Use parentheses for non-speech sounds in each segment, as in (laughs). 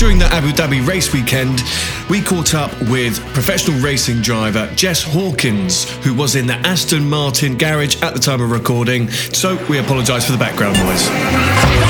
During the Abu Dhabi race weekend, we caught up with professional racing driver Jess Hawkins, who was in the Aston Martin garage at the time of recording. So we apologise for the background noise.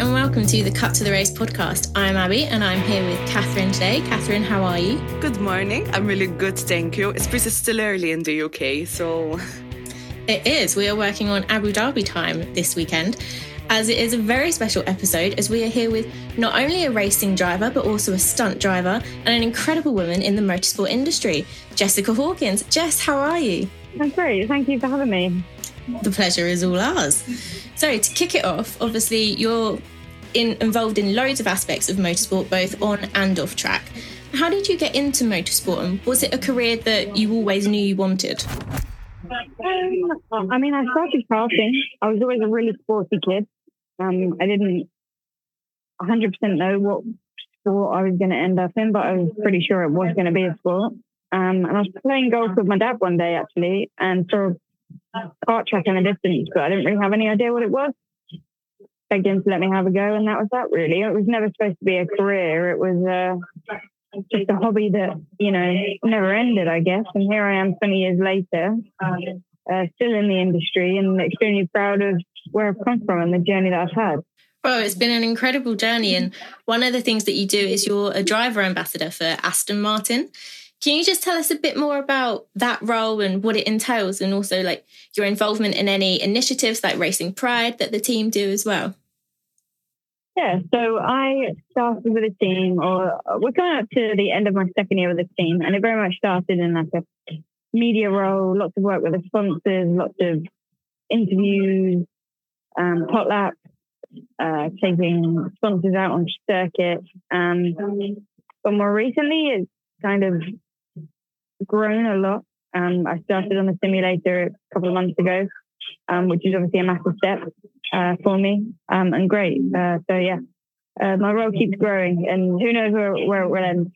And welcome to the Cut to the Race podcast. I'm Abby and I'm here with Catherine today. Catherine, how are you? Good morning. I'm really good, thank you. It's pretty still early in the UK, so It is. We are working on Abu Dhabi time this weekend, as it is a very special episode as we are here with not only a racing driver, but also a stunt driver and an incredible woman in the motorsport industry, Jessica Hawkins. Jess, how are you? That's great. Thank you for having me. The pleasure is all ours. So, to kick it off, obviously, you're in, involved in loads of aspects of motorsport, both on and off track. How did you get into motorsport, and was it a career that you always knew you wanted? Um, I mean, I started karting. I was always a really sporty kid. Um, I didn't 100% know what sport I was going to end up in, but I was pretty sure it was going to be a sport. Um, and I was playing golf with my dad one day, actually, and saw a kart track in the distance, but I didn't really have any idea what it was. Begged him to let me have a go, and that was that, really. It was never supposed to be a career. It was uh, just a hobby that, you know, never ended, I guess. And here I am 20 years later, uh, still in the industry and extremely proud of where I've come from and the journey that I've had. Well, it's been an incredible journey. And one of the things that you do is you're a driver ambassador for Aston Martin. Can you just tell us a bit more about that role and what it entails, and also like your involvement in any initiatives like Racing Pride that the team do as well? Yeah, so I started with a team, or we're coming up to the end of my second year with the team, and it very much started in like a media role, lots of work with the sponsors, lots of interviews, um, hot laps, uh, taking sponsors out on circuit. Um, but more recently, it's kind of grown a lot. Um, I started on the simulator a couple of months ago, um, which is obviously a massive step uh, for me um, and great. Uh, so yeah, uh, my role keeps growing, and who knows where, where it will end.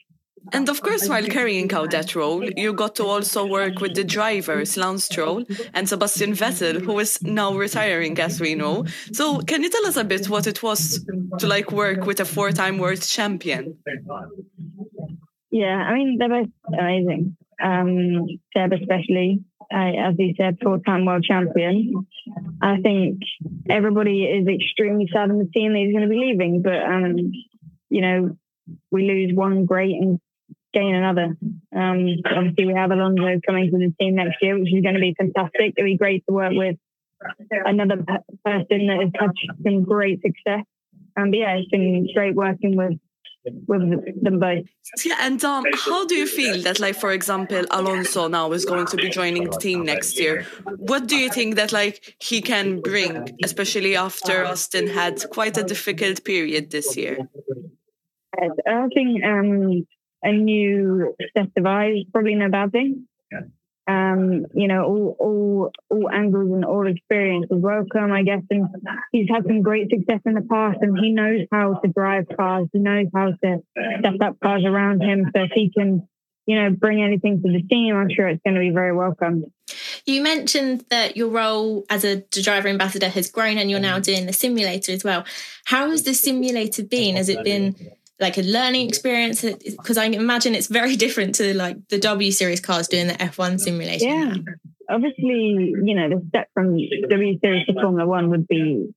And of course, while carrying out that role, you got to also work with the drivers, Lance Stroll and Sebastian Vettel, who is now retiring, as we know. So, can you tell us a bit what it was to like work with a four-time world champion? Yeah, I mean they're both amazing. Um, Seb especially, uh, as he said, four-time world champion. I think everybody is extremely sad in the team that he's going to be leaving, but um, you know, we lose one great and gain another. Um, obviously, we have Alonso coming to the team next year, which is going to be fantastic. It'll be great to work with another pe- person that has had some great success. And yeah, it's been great working with with them both. Yeah, and um, how do you feel that, like, for example, Alonso now is going to be joining the team next year? What do you think that, like, he can bring, especially after Aston had quite a difficult period this year? I think um, a new set of eyes is probably no bad thing. Um, you know, all, all all angles and all experience is welcome, I guess. And he's had some great success in the past, and he knows how to drive cars. He knows how to set up cars around him. So if he can, you know, bring anything to the team, I'm sure it's going to be very welcome. You mentioned that your role as a driver ambassador has grown and you're now doing the simulator as well. How has the simulator been? Has it been like a learning experience? Because I imagine it's very (laughs) different to like the W Series cars doing the F1 simulation. Yeah, obviously, you know, the step from W Series to Formula One would be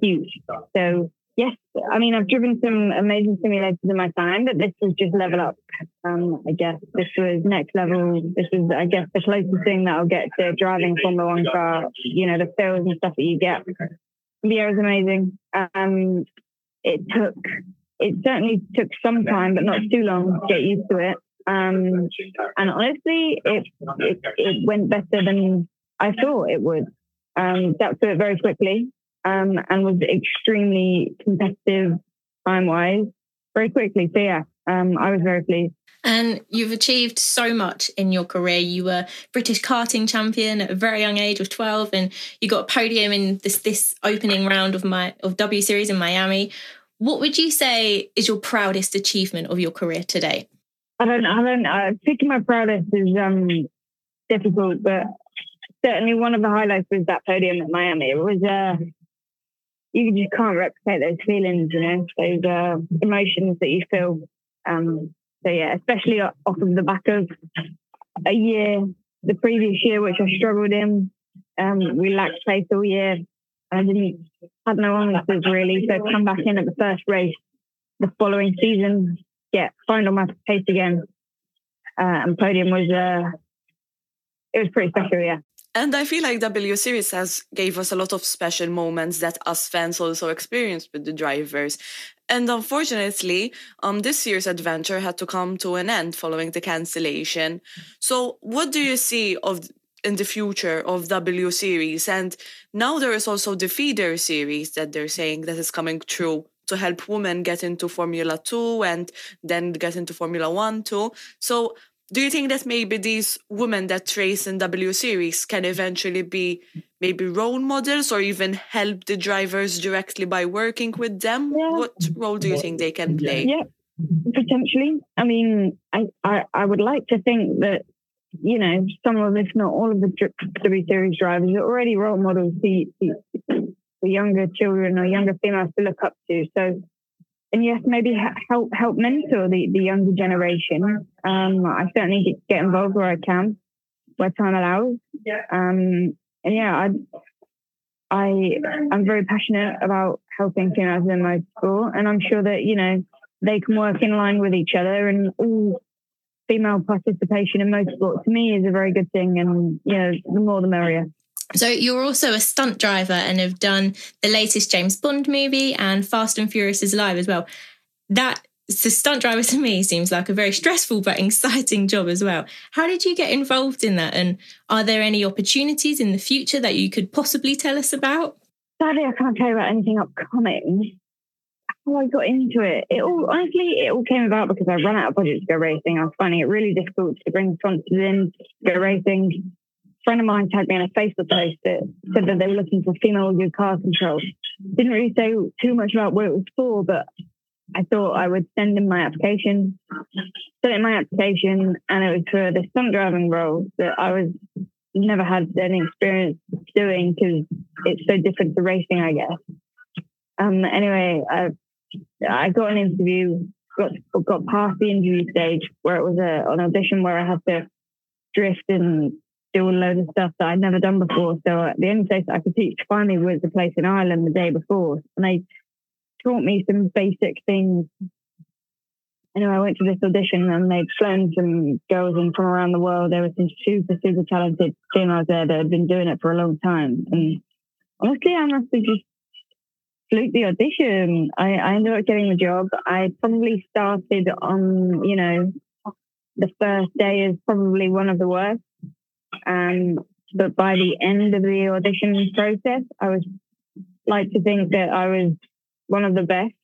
huge. So yes, I mean, I've driven some amazing simulators in my time, but this was just level up. Um, I guess this was next level. This was, I guess, the closest thing that I'll get to driving Formula One car. You know, the feels and stuff that you get. The air was amazing. Um, it took, it certainly took some time, but not too long to get used to it. Um, and honestly, it, it, it went better than I thought it would. Um, it very quickly um, and was extremely competitive time wise very quickly. So yeah, um, I was very pleased. And you've achieved so much in your career. You were British karting champion at a very young age of 12, and you got a podium in this this opening round of my of W Series in Miami. What would you say is your proudest achievement of your career today? I don't I don't uh, picking my proudest is um difficult, but certainly one of the highlights was that podium at Miami. It was uh you just can't replicate those feelings, you know, those uh, emotions that you feel. Um, so yeah, especially off of the back of a year, the previous year, which I struggled in. Um, we lacked pace all year. I didn't had no answers really. So come back in at the first race the following season, get find on my pace again, uh, and podium was uh, it was pretty special. Yeah. And I feel like W Series has gave us a lot of special moments that us fans also experienced with the drivers. And unfortunately, um, this year's adventure had to come to an end following the cancellation. So, what do you see of in the future of W Series? And now there is also the feeder series that they're saying that is coming true to help women get into Formula Two and then get into Formula One too. So, do you think that maybe these women that race in W Series can eventually be maybe role models or even help the drivers directly by working with them? Yeah. What role do you think they can play? Yeah, potentially. I mean, I, I, I would like to think that, you know, some of, if not all of the W Series drivers are already role models for younger children or younger females to look up to. So and yes, maybe help help mentor the, the younger generation. Um, I certainly get involved where I can, where time allows. Yeah. Um, and yeah, I I I'm very passionate about helping females in motorsport, and I'm sure that you know they can work in line with each other, and all female participation in motorsport to me is a very good thing, and you know the more the merrier. So you're also a stunt driver and have done the latest James Bond movie and Fast and Furious is Live as well. That the stunt driver to me seems like a very stressful but exciting job as well. How did you get involved in that? And are there any opportunities in the future that you could possibly tell us about? Sadly, I can't tell you about anything upcoming. How I got into it, it all honestly, it all came about because I ran out of budget to go racing. I was finding it really difficult to bring sponsors in to go racing A friend of mine tagged me on a Facebook post that said that they were looking for female good car control. Didn't really say too much about what it was for, but I thought I would send in my application. Sent in my application, and it was for the stunt driving role that I was never had any experience doing because it's so different to racing, I guess. Um. Anyway, I I got an interview, got got past the interview stage where it was a, an audition where I had to drift and do a load of stuff that I'd never done before. So the only place I could teach finally was a place in Ireland the day before. And they taught me some basic things. Anyway, I went to this audition and they'd flown some girls in from around the world. There were some super, super talented females there that had been doing it for a long time. And honestly, I must have just fluked the audition. I, I ended up getting the job. I probably started on, you know, the first day is probably one of the worst um, but by the end of the audition process, I was like to think that I was one of the best.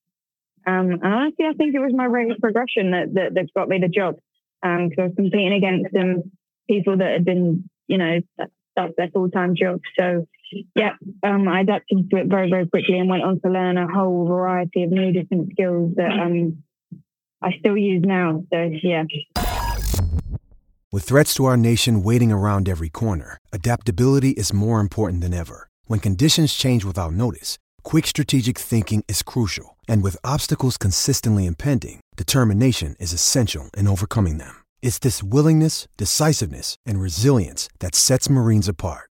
Um, and honestly, I think it was my rate of progression that, that, that got me the job. Because um, I was competing against some people that had been, you know, that, that's their full time job. So, yeah, um, I adapted to it very, very quickly and went on to learn a whole variety of new different skills that um, I still use now. So, yeah. With threats to our nation waiting around every corner, adaptability is more important than ever. When conditions change without notice, quick strategic thinking is crucial. And with obstacles consistently impending, determination is essential in overcoming them. It's this willingness, decisiveness, and resilience that sets Marines apart.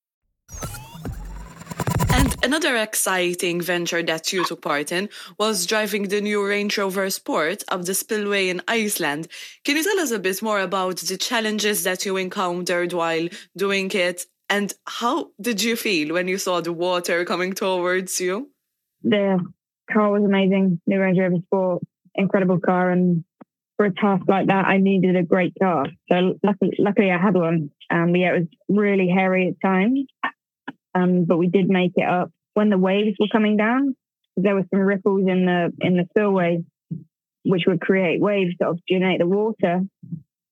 And another exciting venture that you took part in was driving the new Range Rover Sport up the spillway in Iceland. Can you tell us a bit more about the challenges that you encountered while doing it and how did you feel when you saw the water coming towards you? The car was amazing. New Range Rover Sport, incredible car. And for a task like that, I needed a great car. So luckily, luckily I had one. Um, yeah, it was really hairy at times. Um, but we did make it up when the waves were coming down. There were some ripples in the in the spillway, which would create waves to oxygenate the water.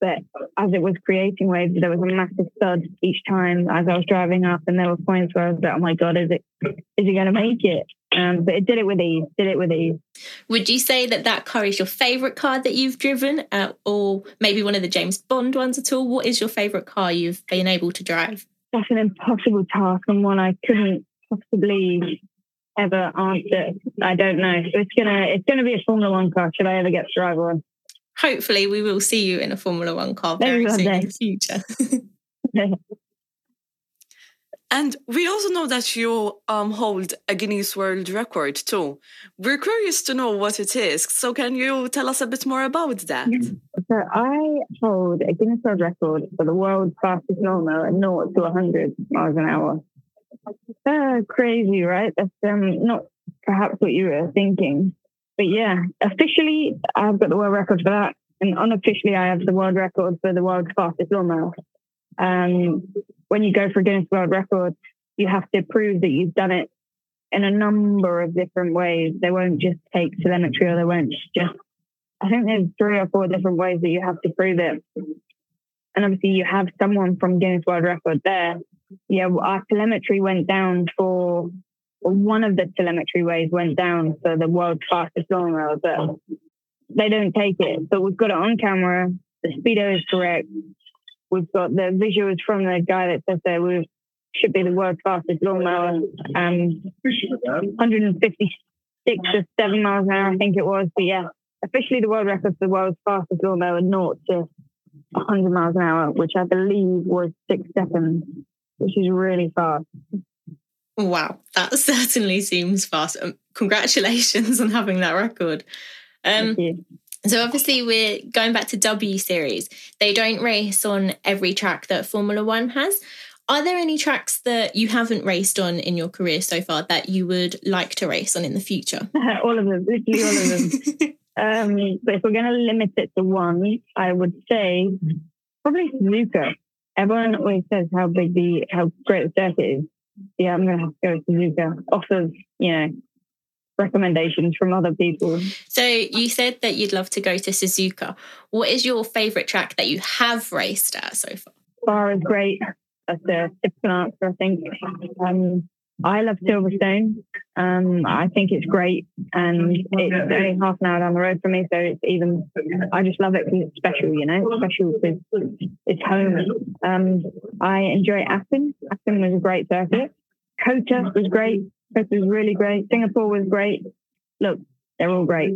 But as it was creating waves, there was a massive thud each time as I was driving up, and there were points where I was like, "Oh my god, is it is it going to make it?" Um, but it did it with ease. Did it with ease. Would you say that that car is your favorite car that you've driven, uh, or maybe one of the James Bond ones at all? What is your favorite car you've been able to drive? That's an impossible task and one I couldn't possibly ever answer. I don't know. It's gonna it's gonna be a Formula One car. Should I ever get to drive one? Hopefully, we will see you in a Formula One car very soon in the future. (laughs) And we also know that you um, hold a Guinness World Record too. We're curious to know what it is. So, can you tell us a bit more about that? (laughs) So, I hold a Guinness World Record for the world's fastest lawnmower at 0 to 100 miles an hour. Uh, crazy, right? That's um, not perhaps what you were thinking. But yeah, officially, I've got the world record for that. And unofficially, I have the world record for the world's fastest lawnmower. Um, when you go for Guinness World Records, you have to prove that you've done it in a number of different ways. They won't just take telemetry or they won't just, I think there's three or four different ways that you have to prove it. And obviously, you have someone from Guinness World Record there. Yeah, our telemetry went down for, or one of the telemetry ways went down for the world's fastest lawnmower, but they don't take it. But we've got it on camera. The speedo is correct. We've got the visuals from the guy that says that we should be the world's fastest lawnmower. Um, 156 or 7 miles an hour, I think it was. But yeah, officially the world record for the world's fastest lawnmower, 0 to 100 miles an hour, which I believe was six seconds, which is really fast. Wow, that (laughs) certainly seems fast. Um, congratulations on having that record. Um, so obviously we're going back to W series. They don't race on every track that Formula One has. Are there any tracks that you haven't raced on in your career so far that you would like to race on in the future? (laughs) all of them, literally all of them. (laughs) um, but if we're going to limit it to one, I would say probably Suzuka. Everyone always says how big the how great the circuit is. Yeah, I'm going to have to go to Suzuka. Off of you know recommendations from other people. So you said that you'd love to go to Suzuka. What is your favourite track that you have raced at so far? Spa is great. That's a typical answer, I think. Um, I love Silverstone. Um, I think it's great, and it's only half an hour down the road from me, so it's even. I just love it because it's special, you know. It's special because it's home. Um, I enjoy Assen. Assen was a great circuit. COTA was great. Chris was really great. Singapore was great. Look, they're all great.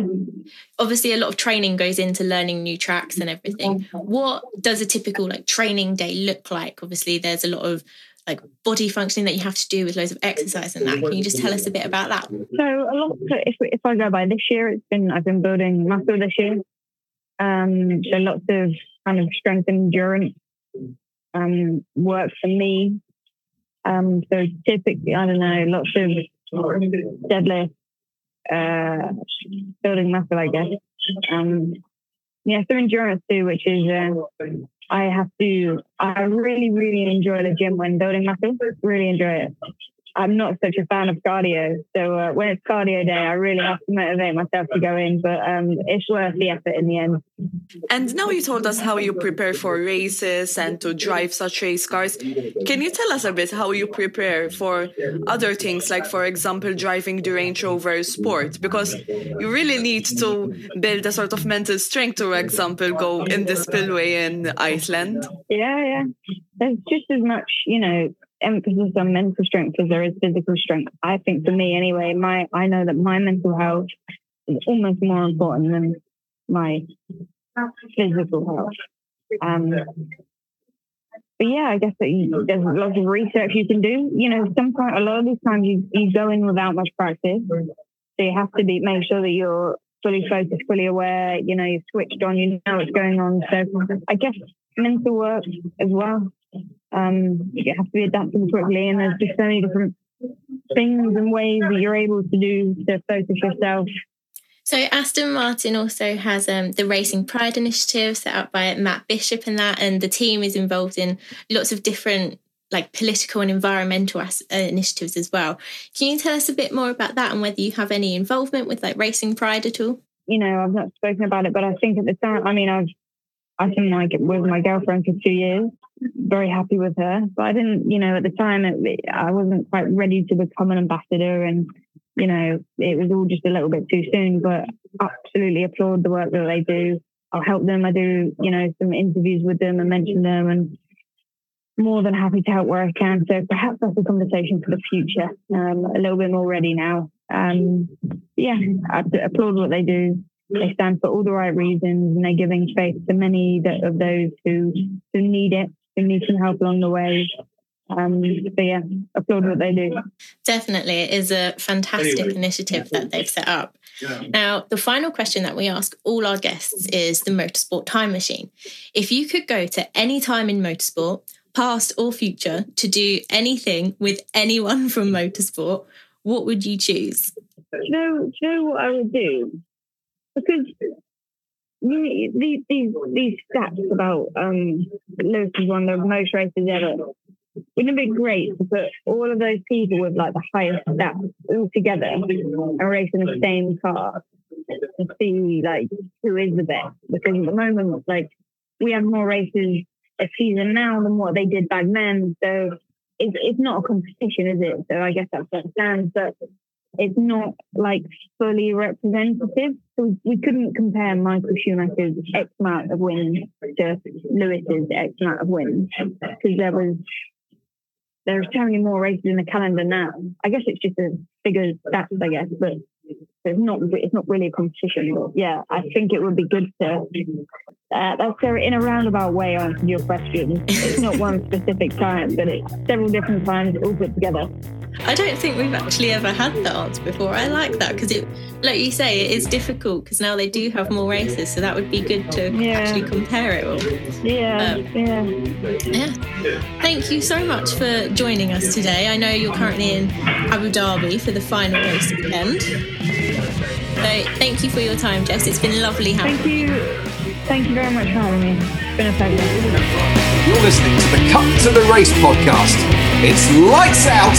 (laughs) Obviously, a lot of training goes into learning new tracks and everything. What does a typical like training day look like? Obviously, there's a lot of like body functioning that you have to do with loads of exercise and that. Can you just tell us a bit about that? So a lot. If if I go by this year, it's been I've been building muscle this year. Um, so lots of kind of strength and endurance um, work for me. Um, so typically, I don't know, lots of deadlift, uh, building muscle, I guess. Um, yeah, some endurance too, which is uh, I have to. I really, really enjoy the gym when building muscle. Really enjoy it. I'm not such a fan of cardio. So uh, when it's cardio day, I really have to motivate myself to go in, but um, it's worth the effort in the end. And now you told us how you prepare for races and to drive such race cars. Can you tell us a bit how you prepare for other things, like, for example, driving the Range Rover Sport? Because you really need to build a sort of mental strength to, for example, go in the spillway in Iceland. Yeah, yeah. There's just as much, you know, emphasis on mental strength as there is physical strength. I think for me anyway, my I know that my mental health is almost more important than my physical health. Um, but yeah, I guess that there's lots of research you can do. You know, sometimes a lot of these times you, you go in without much practice, so you have to be make sure that you're fully focused, fully aware. You know, you're switched on. You know what's going on. So I guess mental work as well um, you have to be adaptable quickly, and there's just so many different things and ways that you're able to do to focus yourself. So Aston Martin also has um, the Racing Pride initiative set up by Matt Bishop and that, and the team is involved in lots of different like political and environmental as- uh, initiatives as well. Can you tell us a bit more about that and whether you have any involvement with like Racing Pride at all? You know, I've not spoken about it, but I think at the time, I mean, I've I've been like with my girlfriend for two years, very happy with her. But I didn't, you know, at the time, it, I wasn't quite ready to become an ambassador. And, you know, it was all just a little bit too soon. But absolutely applaud the work that they do. I'll help them. I do, you know, some interviews with them and mention them and more than happy to help where I can. So perhaps that's a conversation for the future. Um, a little bit more ready now. Um, yeah, I applaud what they do. They stand for all the right reasons and they're giving faith to many that, of those who, who need it who need some help along the way. Um, so yeah, applaud what they do. Definitely, it is a fantastic anyway. initiative that they've set up. Yeah. Now, the final question that we ask all our guests is the motorsport time machine. If you could go to any time in motorsport, past or future, to do anything with anyone (laughs) from motorsport, what would you choose? Do you know, do you know what I would do? Because these these these stats about um Lewis won the most races ever. Wouldn't it be great to put all of those people with like the highest stats all together and race in the same car and see like who is the best? Because at the moment, like we have more races a season now than what they did back then. So it's it's not a competition, is it? So I guess that's what stands. But it's not like fully representative. So we couldn't compare Michael Schumacher's X amount of wins to Lewis's X amount of wins because there was there's so many more races in the calendar now. I guess it's just a bigger stats, I guess, but it's not it's not really a competition. But yeah, I think it would be good to. Uh, that's in a roundabout way answer your question. It's not one specific time, but it's several different times all put together. I don't think we've actually ever had that answer before. I like that because it, like you say, it is difficult because now they do have more races, so that would be good to yeah. actually compare it all. Yeah, um, yeah, yeah. Thank you so much for joining us today. I know you're currently in Abu Dhabi for the final race weekend. So thank you for your time, Jess. It's been lovely having thank you. Thank you very much for having me. It's been a pleasure. You're listening to the Cut to the Race podcast. It's lights out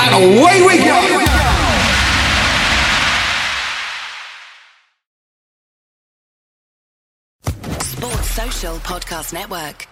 and away we go. Sports Social Podcast Network.